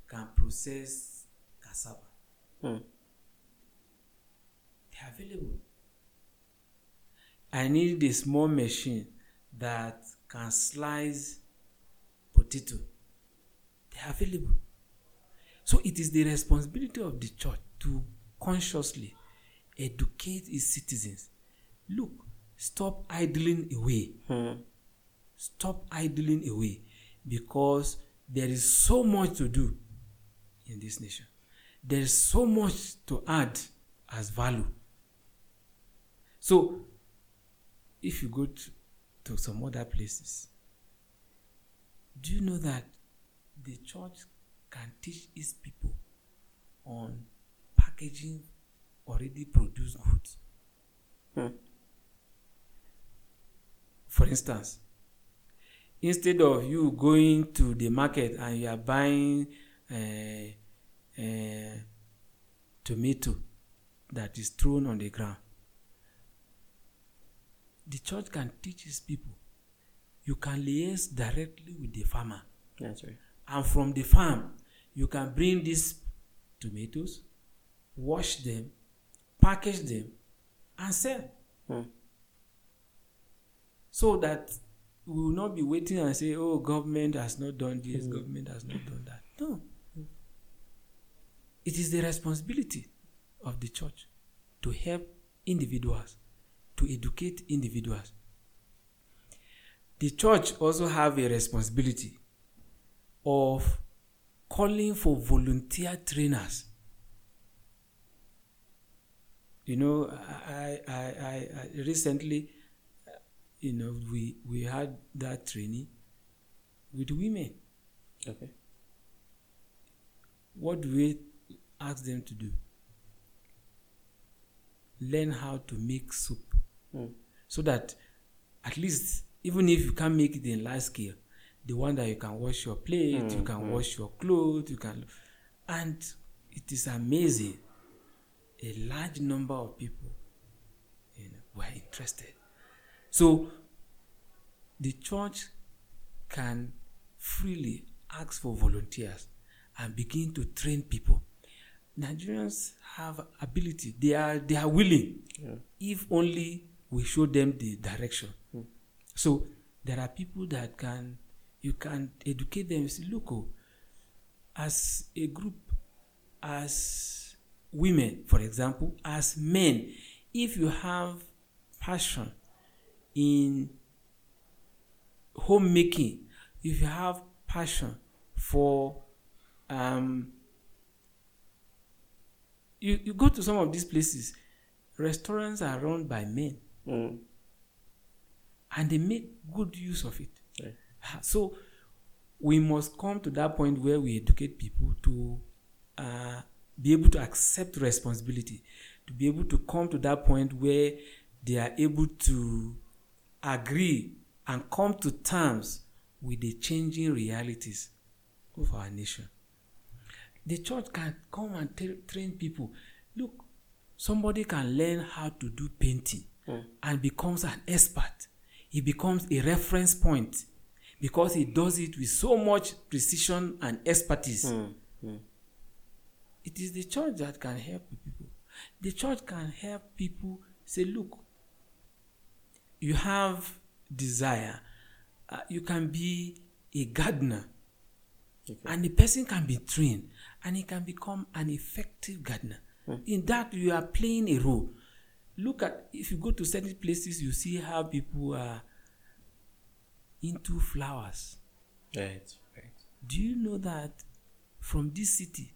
can process cassava. Hmm. Available. I need a small machine that can slice potato. They're available. So it is the responsibility of the church to consciously educate its citizens. Look, stop idling away. Hmm. Stop idling away because there is so much to do in this nation. There is so much to add as value. So, if you go to, to some other places, do you know that the church can teach its people on packaging already produced goods? Hmm. For instance, instead of you going to the market and you are buying uh, uh, tomato that is thrown on the ground, the church can teach its people. You can liaise directly with the farmer. That's right. And from the farm, you can bring these tomatoes, wash them, package them, and sell. Hmm. So that we will not be waiting and say, oh, government has not done this, mm. government has not done that. No. It is the responsibility of the church to help individuals, to educate individuals. The church also have a responsibility of calling for volunteer trainers. You know, I, I, I, I recently uh, you know, we we had that training with women. Okay. What do we ask them to do? Learn how to make soup, mm. so that at least even if you can't make it in large scale, the one that you can wash your plate, mm, you can mm. wash your clothes, you can, and it is amazing. A large number of people, you know, were interested so the church can freely ask for volunteers and begin to train people. Nigerians have ability. They are they are willing. Yeah. If only we show them the direction. Mm. So there are people that can you can educate them. Say, look, oh, as a group, as women, for example, as men, if you have passion in homemaking, if you have passion for um, you, you go to some of these places, restaurants are run by men. Mm. And they make good use of it. Right. So we must come to that point where we educate people to uh, be able to accept responsibility, to be able to come to that point where they are able to agree and come to terms with the changing realities of our nation. The church can come and t- train people. Look, somebody can learn how to do painting mm. and becomes an expert. He becomes a reference point because he does it with so much precision and expertise. Mm. Mm. It is the church that can help people. The church can help people say, look, you have desire, uh, you can be a gardener. Okay. And the person can be trained and he can become an effective gardener. Hmm. In that, you are playing a role. Look at, if you go to certain places, you see how people are into flowers. Right, right. Do you know that from this city,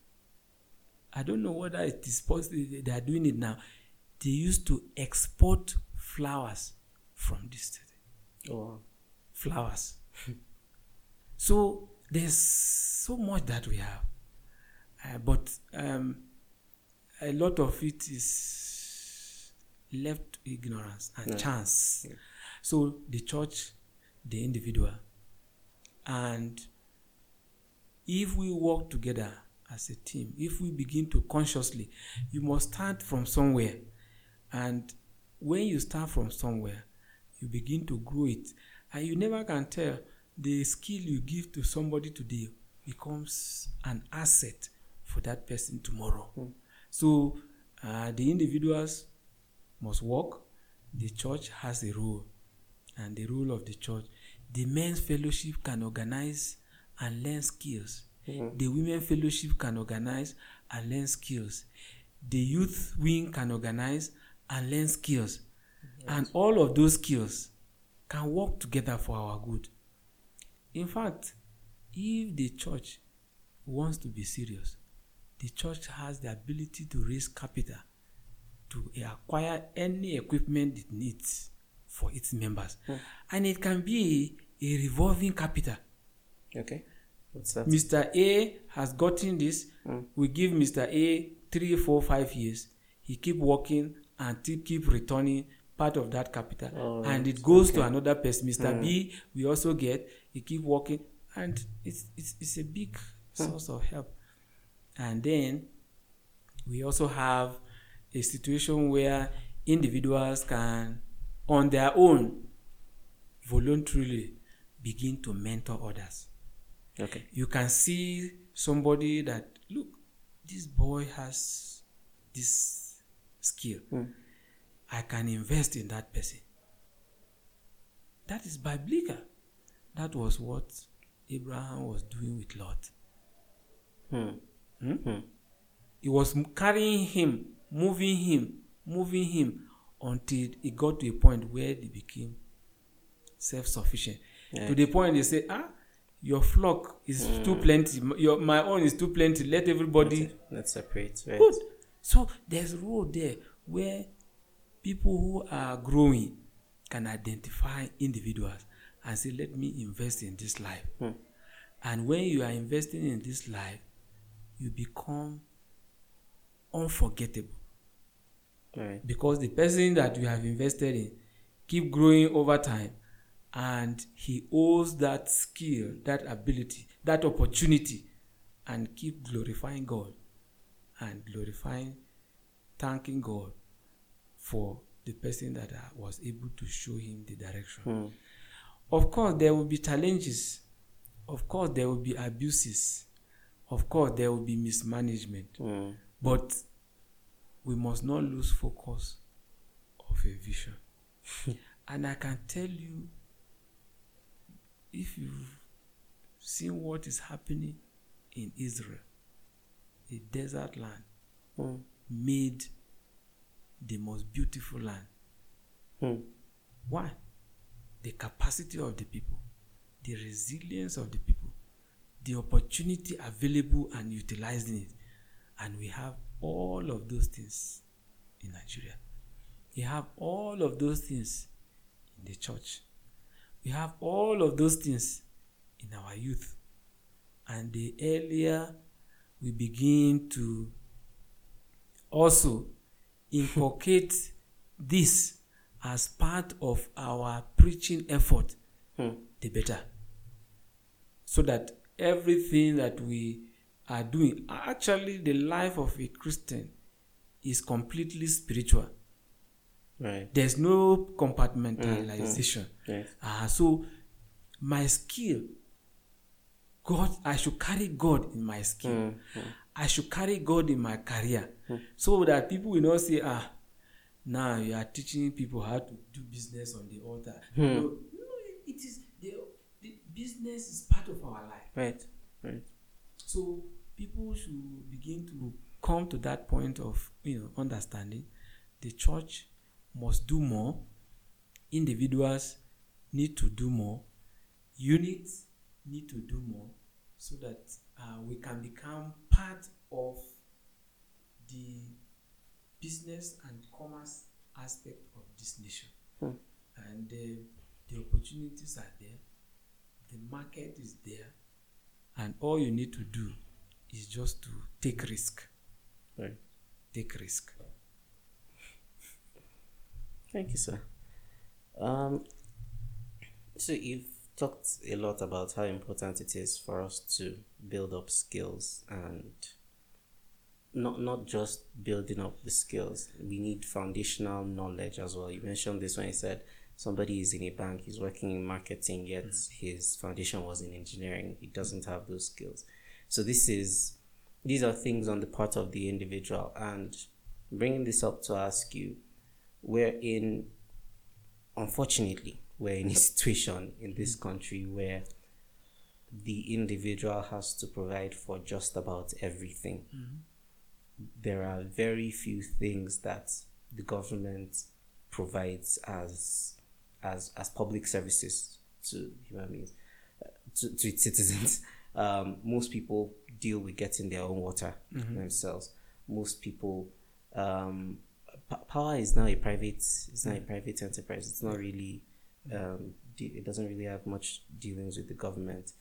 I don't know whether it is possible, they are doing it now, they used to export flowers from this city. Oh, wow. Flowers. so there's so much that we have, uh, but um, a lot of it is left ignorance and Yeah. chance. Yeah. So the church, the individual, and if we work together as a team, if we begin to consciously, you must start from somewhere. And when you start from somewhere, you begin to grow it. And you never can tell the skill you give to somebody today becomes an asset for that person tomorrow. So uh, the individuals must work. The church has a role, and the role of the church. The men's fellowship can organize and learn skills. Mm-hmm. The women fellowship can organize and learn skills. The youth wing can organize and learn skills. And all of those skills can work together for our good. In fact, if the church wants to be serious, the church has the ability to raise capital to acquire any equipment it needs for its members. Hmm. And it can be a revolving capital. Okay. What's that? Mr. A has gotten this. Hmm. We give Mr. A three, four, five years. He keep working and keep returning part of that capital, Oh, and it goes to another person. Mr. B, hmm. we also get. He keep working, and it's it's, it's a big source of help. And then we also have a situation where individuals can, on their own, voluntarily begin to mentor others. Okay. you can see somebody that look this boy has this skill. I can invest in that person. That is biblical. That was what abraham was doing with lot. Hmm. Hmm? he was carrying him moving him moving him until he got to a point where they became self-sufficient Yeah. to the point they say ah your flock is too plenty your my own is too plenty let everybody Let's separate. Right. good so there's a role there where people who are growing can identify individuals and say let me invest in this life Hmm. and when you are investing in this life you become unforgettable Right. because the person that you have invested in keep growing over time and he owes that skill that ability that opportunity and keep glorifying god and glorifying thanking god for the person that was able to show him the direction Hmm. of course there will be challenges of course there will be abuses of course there will be mismanagement Hmm. But we must not lose focus of a vision. and I can tell you, if you've seen what is happening in Israel, a desert land Hmm. made the most beautiful land. Hmm. Why? The capacity of the people, the resilience of the people, the opportunity available and utilizing it. And we have all of those things in Nigeria. We have all of those things in the church. We have all of those things in our youth. And the earlier we begin to also inculcate this as part of our preaching effort, Hmm. the better. So that everything that we are doing, actually, the life of a Christian is completely spiritual. Right. There's no compartmentalization. Mm, mm, mm. Yes. Ah, so my skill, God, I should carry God in my skill. I should carry God in my career, so that people will not say, ah, now you are teaching people how to do business on the altar. Hmm. No, no, it is the, the business is part of our life. Right. Right. So people should begin to come to that point of you know understanding. The church must do more. Individuals need to do more. Units need to do more, so that uh, we can become part of the business and commerce aspect of this nation. Hmm. And uh, the opportunities are there. The market is there and all you need to do is just to take risk Right. take risk Thank you, sir. Um, so you've talked a lot about how important it is for us to build up skills and not not just building up the skills. We need foundational knowledge as well. You mentioned this when you said somebody is in a bank, he's working in marketing, yet his foundation was in engineering. He doesn't have those skills. So this is these are things on the part of the individual. And bringing this up to ask you we're in unfortunately we're in a situation in this country where the individual has to provide for just about everything. There are very few things that the government provides as as as public services to human beings uh, to, to its citizens um, most people deal with getting their own water themselves. Most people um, p- power is now a private it's not a private enterprise. It's not really um, de- it doesn't really have much dealings with the government.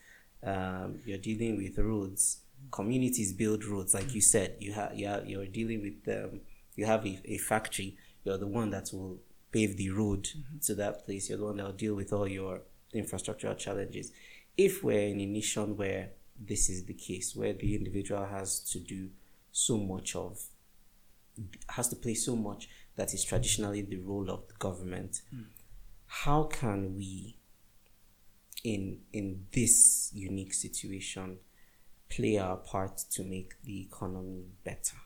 Um, you're dealing with roads. Communities build roads like you said. You have you have you're dealing with you have a, a factory. You're the one that will pave the road to that place. You're the one that will deal with all your infrastructural challenges if we're in a nation where this is the case where the individual has to do so much of has to play so much that is traditionally the role of the government how can we in in this unique situation play our part to make the economy better?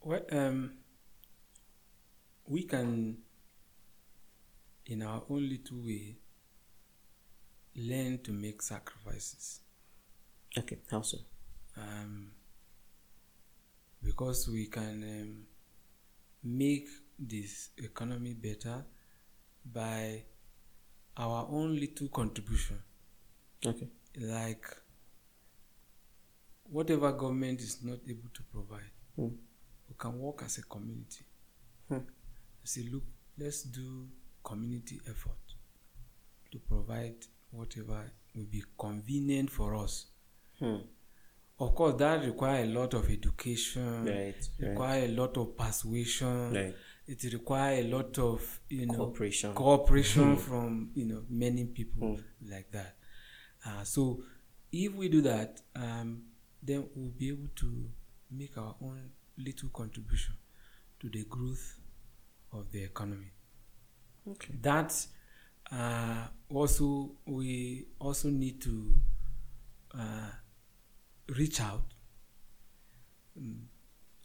Well, um, we can, in our own little way, learn to make sacrifices. okay how so Um, because we can um, make this economy better by our own little contribution. okay Like whatever government is not able to provide, Hmm. we can work as a community. Hmm. Say, look, let's do community effort to provide whatever will be convenient for us. hmm. Of course, that require a lot of education, right right require a lot of persuasion. right It require a lot of you know cooperation cooperation from you know many people Mm. like that. Uh, so if we do that, um, then we'll be able to make our own little contribution to the growth of the economy. okay That uh, also we also need to uh, reach out, mm,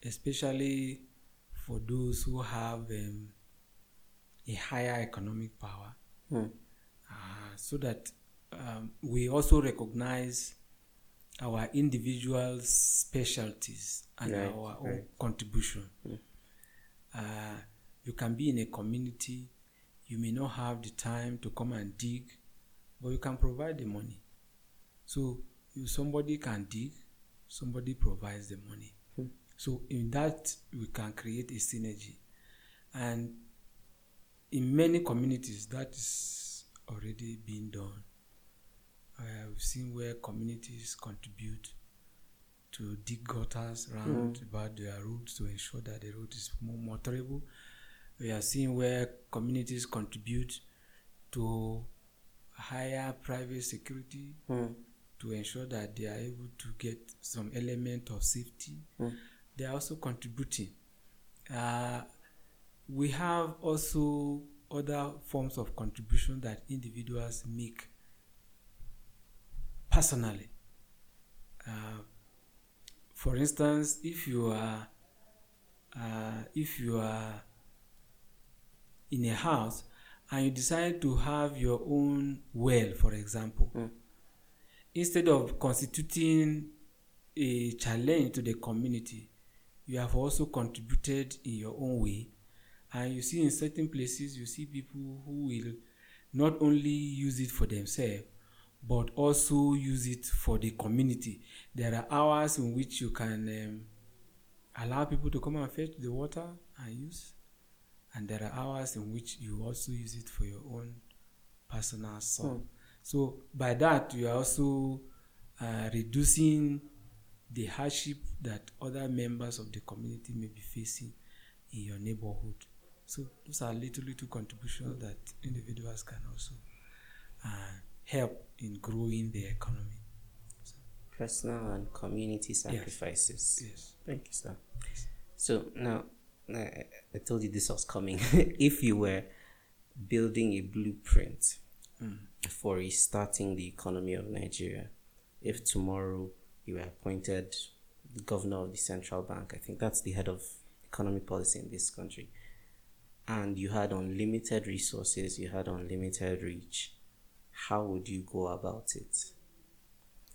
especially for those who have um, a higher economic power, hmm. uh, so that um, we also recognize our individual specialties and Right, our own contribution. Mm. Uh, you can be in a community, you may not have the time to come and dig, but you can provide the money. So if somebody can dig, somebody provides the money. Hmm. So in that we can create a synergy, and in many communities that is already being done. Uh, we've seen where communities contribute to dig gutters around about their roads to ensure that the road is more motorable. We are seeing where communities contribute to hire private security Hmm. to ensure that they are able to get some element of safety. Mm. They are also contributing. Uh, we have also other forms of contribution that individuals make personally. Uh, for instance, if you are uh, if you are in a house and you decide to have your own well, for example, Mm. instead of constituting a challenge to the community, you have also contributed in your own way. And you see, in certain places, you see people who will not only use it for themselves, but also use it for the community. There are hours in which you can um, allow people to come and fetch the water and use, and there are hours in which you also use it for your own personal soul. Hmm. So by that, you are also uh, reducing the hardship that other members of the community may be facing in your neighborhood. So those are little little contributions that individuals can also uh, help in growing the economy. So, Personal and community sacrifices. Yes. yes. Thank you, sir. So now, I, I told you this was coming. if you were building a blueprint mm. for restarting the economy of Nigeria, if tomorrow you were appointed the governor of the central bank, I think that's the head of economic policy in this country, and you had unlimited resources, you had unlimited reach, how would you go about it?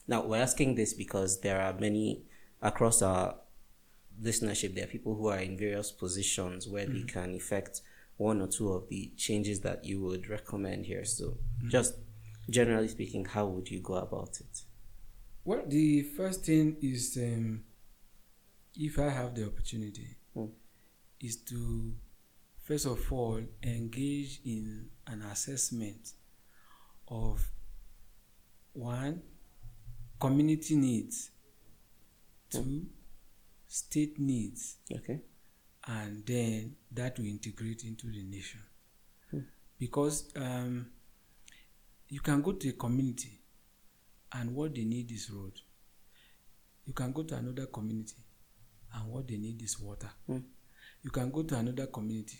Now, we're asking this because there are many across our listenership, there are people who are in various positions where mm-hmm. they can effect one or two of the changes that you would recommend here. So, mm-hmm. just generally speaking, how would you go about it? Well, the first thing is um, if I have the opportunity, mm. is to first of all engage in an assessment of one community needs, mm. two state needs, okay, and then that will integrate into the nation. Mm. Because um, you can go to a community and what they need is road. You can go to another community and what they need is water. Mm. You can go to another community,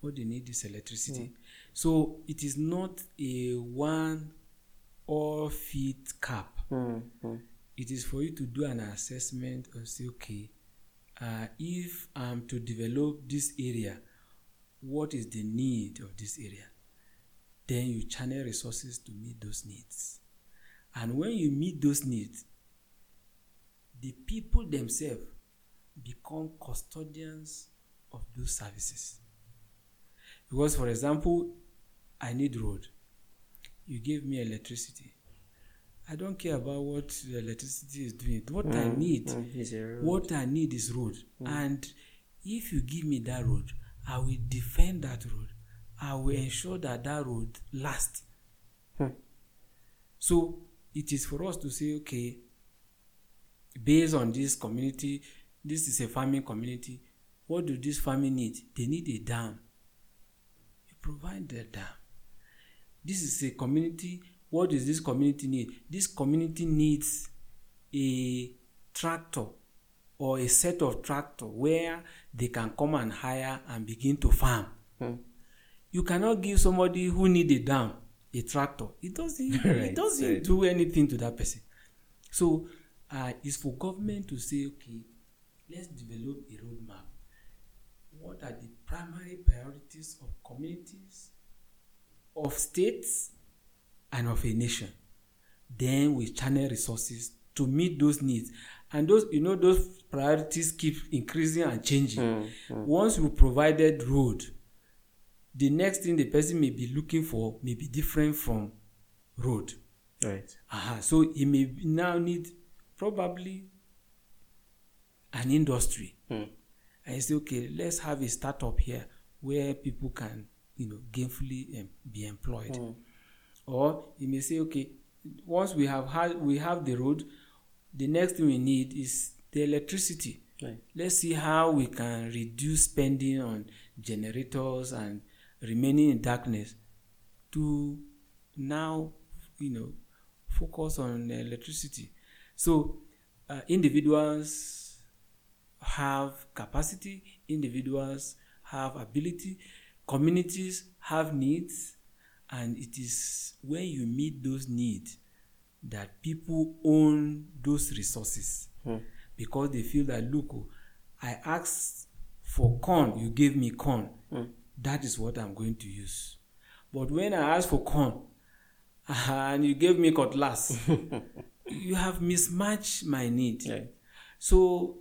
what they need is electricity. Mm. So it is not a one all fit cap. Mm. It is for you to do an assessment and say, okay, uh, if I'm to develop this area, what is the need of this area? Then you channel resources to meet those needs. And when you meet those needs, the people themselves become custodians of those services. Because, for example, I need road. You give me electricity. I don't care about what the electricity is doing. What mm, I need, mm, what I need is road. Mm. And if you give me that road, I will defend that road. I will ensure that that road lasts. Hmm. So it is for us to say, okay, based on this community, this is a farming community. What do this farming need? They need a dam. You provide the dam. This is a community. What does this community need? This community needs a tractor or a set of tractor where they can come and hire and begin to farm. Hmm. You cannot give somebody who need a dam a tractor. It doesn't. right, it doesn't right. do anything to that person. So uh, it's for government to say, okay, let's develop a roadmap. What are the primary priorities of communities, of states, and of a nation? Then we channel resources to meet those needs. And those, you know, those priorities keep increasing and changing. Mm, mm. Once we provided road, the next thing the person may be looking for may be different from road. Right. Uh-huh. So he may now need probably an industry. Hmm. And you say, okay, let's have a startup here where people can, you know, gainfully um, be employed. Hmm. Or you may say, okay, once we have had we have the road, the next thing we need is the electricity. Right. Let's see how we can reduce spending on generators and remaining in darkness to now, you know, focus on electricity. So uh, individuals have capacity, individuals have ability, communities have needs, and it is when you meet those needs that people own those resources hmm. because they feel that look, oh, I asked for corn, you gave me corn. Hmm. That is what I'm going to use. But when I asked for corn and you gave me cutlass, you have mismatched my need. Yeah. So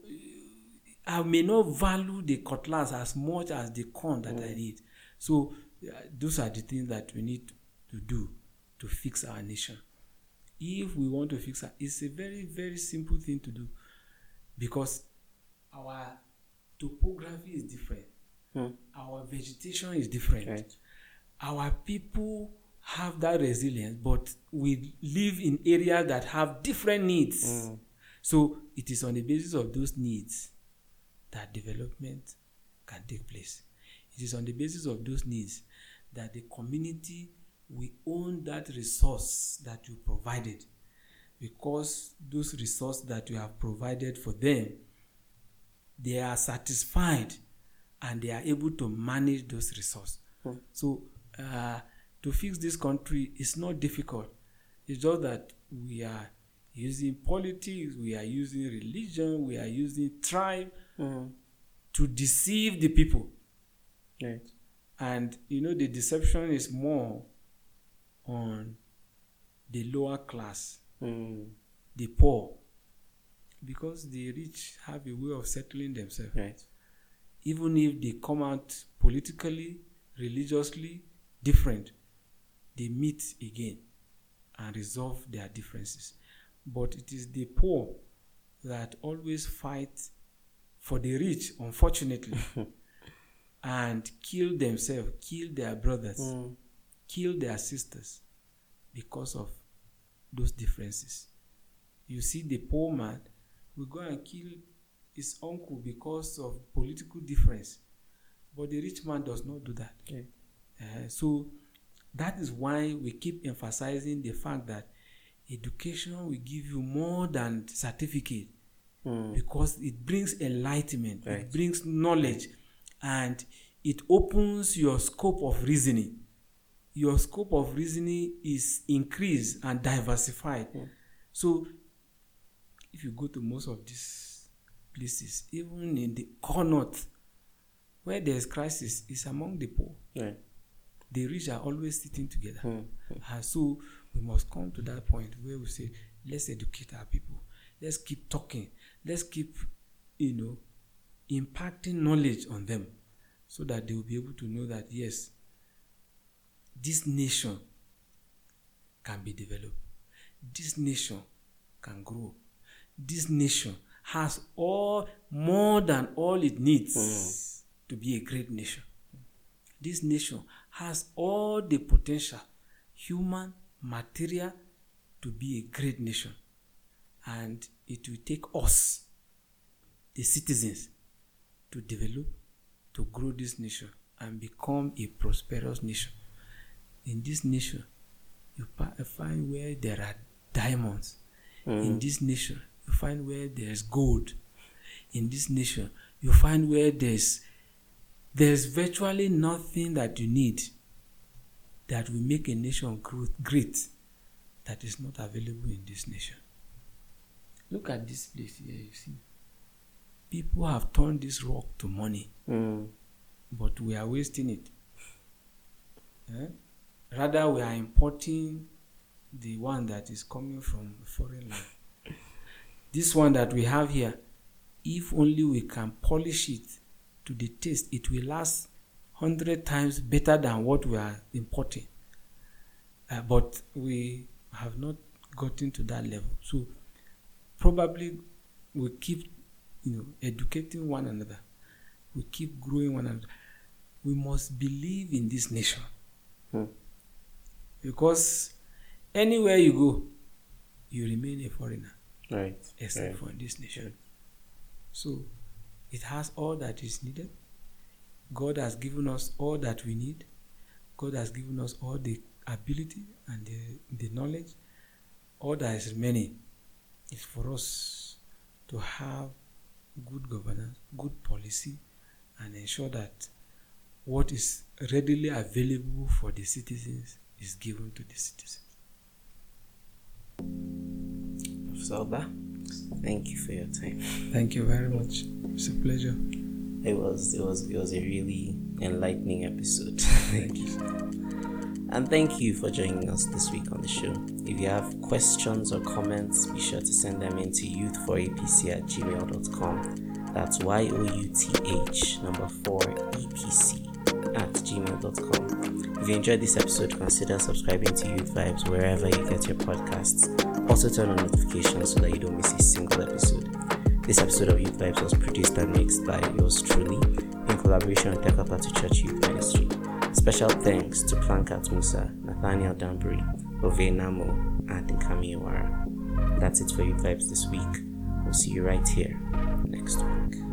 I may not value the cutlass as much as the corn that mm. I need. So those are the things that we need to do to fix our nation. If we want to fix it, it's a very, very simple thing to do because our topography is different. Hmm. Our vegetation is different. Right. Our people have that resilience, but we live in areas that have different needs. Mm. So it is on the basis of those needs that development can take place. It is on the basis of those needs that the community will own that resource that you provided because those resources that you have provided for them they are satisfied and they are able to manage those resources Hmm. so uh, to fix this country is not difficult it's just that we are using politics we are using religion we are using tribe Mm. to deceive the people Right. And you know the deception is more on the lower class Mm. the poor because the rich have a way of settling themselves Right. even if they come out politically religiously different they meet again and resolve their differences but it is the poor that always fight for the rich unfortunately and kill themselves kill their brothers Mm. kill their sisters because of those differences. You see, the poor man will go and kill his uncle because of political difference, but the rich man does not do that. Okay. Uh, so that is why we keep emphasizing the fact that education will give you more than certificate Mm. because it brings enlightenment, Right. it brings knowledge, and it opens your scope of reasoning. Your scope of reasoning is increased and diversified. Yeah. So, if you go to most of these places, even in the core north, where there is crisis, is among the poor. Right. The rich are always sitting together. Mm. And so we must come to that point where we say, let's educate our people. Let's keep talking. Let's keep, you know, impacting knowledge on them so that they will be able to know that, yes, this nation can be developed. This nation can grow. This nation has all more than all it needs hmm. to be a great nation. This nation has all the potential, human, material, to be a great nation. And it will take us, the citizens, to develop, to grow this nation and become a prosperous nation. In this nation, you find where there are diamonds. Mm. In this nation, you find where there's gold. In this nation, you find where there's there's virtually nothing that you need that will make a nation grow- great that is not available in this nation. Look at this place here, you see. People have turned this rock to money, Mm. but we are wasting it. Eh? Rather, we are importing the one that is coming from foreign land. This one that we have here, if only we can polish it to the taste, it will last 100 times better than what we are importing. Uh, but we have not gotten to that level. So probably we keep you know educating one another. We keep growing one another. We must believe in this nation. Hmm. Because anywhere you go, you remain a foreigner Right. except right. for in this nation. So it has all that is needed. God has given us all that we need. God has given us all the ability and the, the knowledge. All that is remaining is for us to have good governance, good policy, and ensure that what is readily available for the citizens is given to the citizens. Professor Ogba, thank you for your time. Thank you very much. It's a pleasure. It was it was it was a really enlightening episode. Thank you. And thank you for joining us this week on the show. If you have questions or comments, be sure to send them into youth4apc at gmail.com. That's Y O U T H number 4 EPC at gmail.com. If you enjoyed this episode, consider subscribing to Youth Vibes wherever you get your podcasts. Also, turn on notifications so that you don't miss a single episode. This episode of Youth Vibes was produced and mixed by yours truly in collaboration with Dekapatu Church Youth Ministry. Special thanks to Plankat Musa, Nathaniel Danbury, Ove and Nkami Iwara. That's it for Youth Vibes this week. We'll see you right here next week.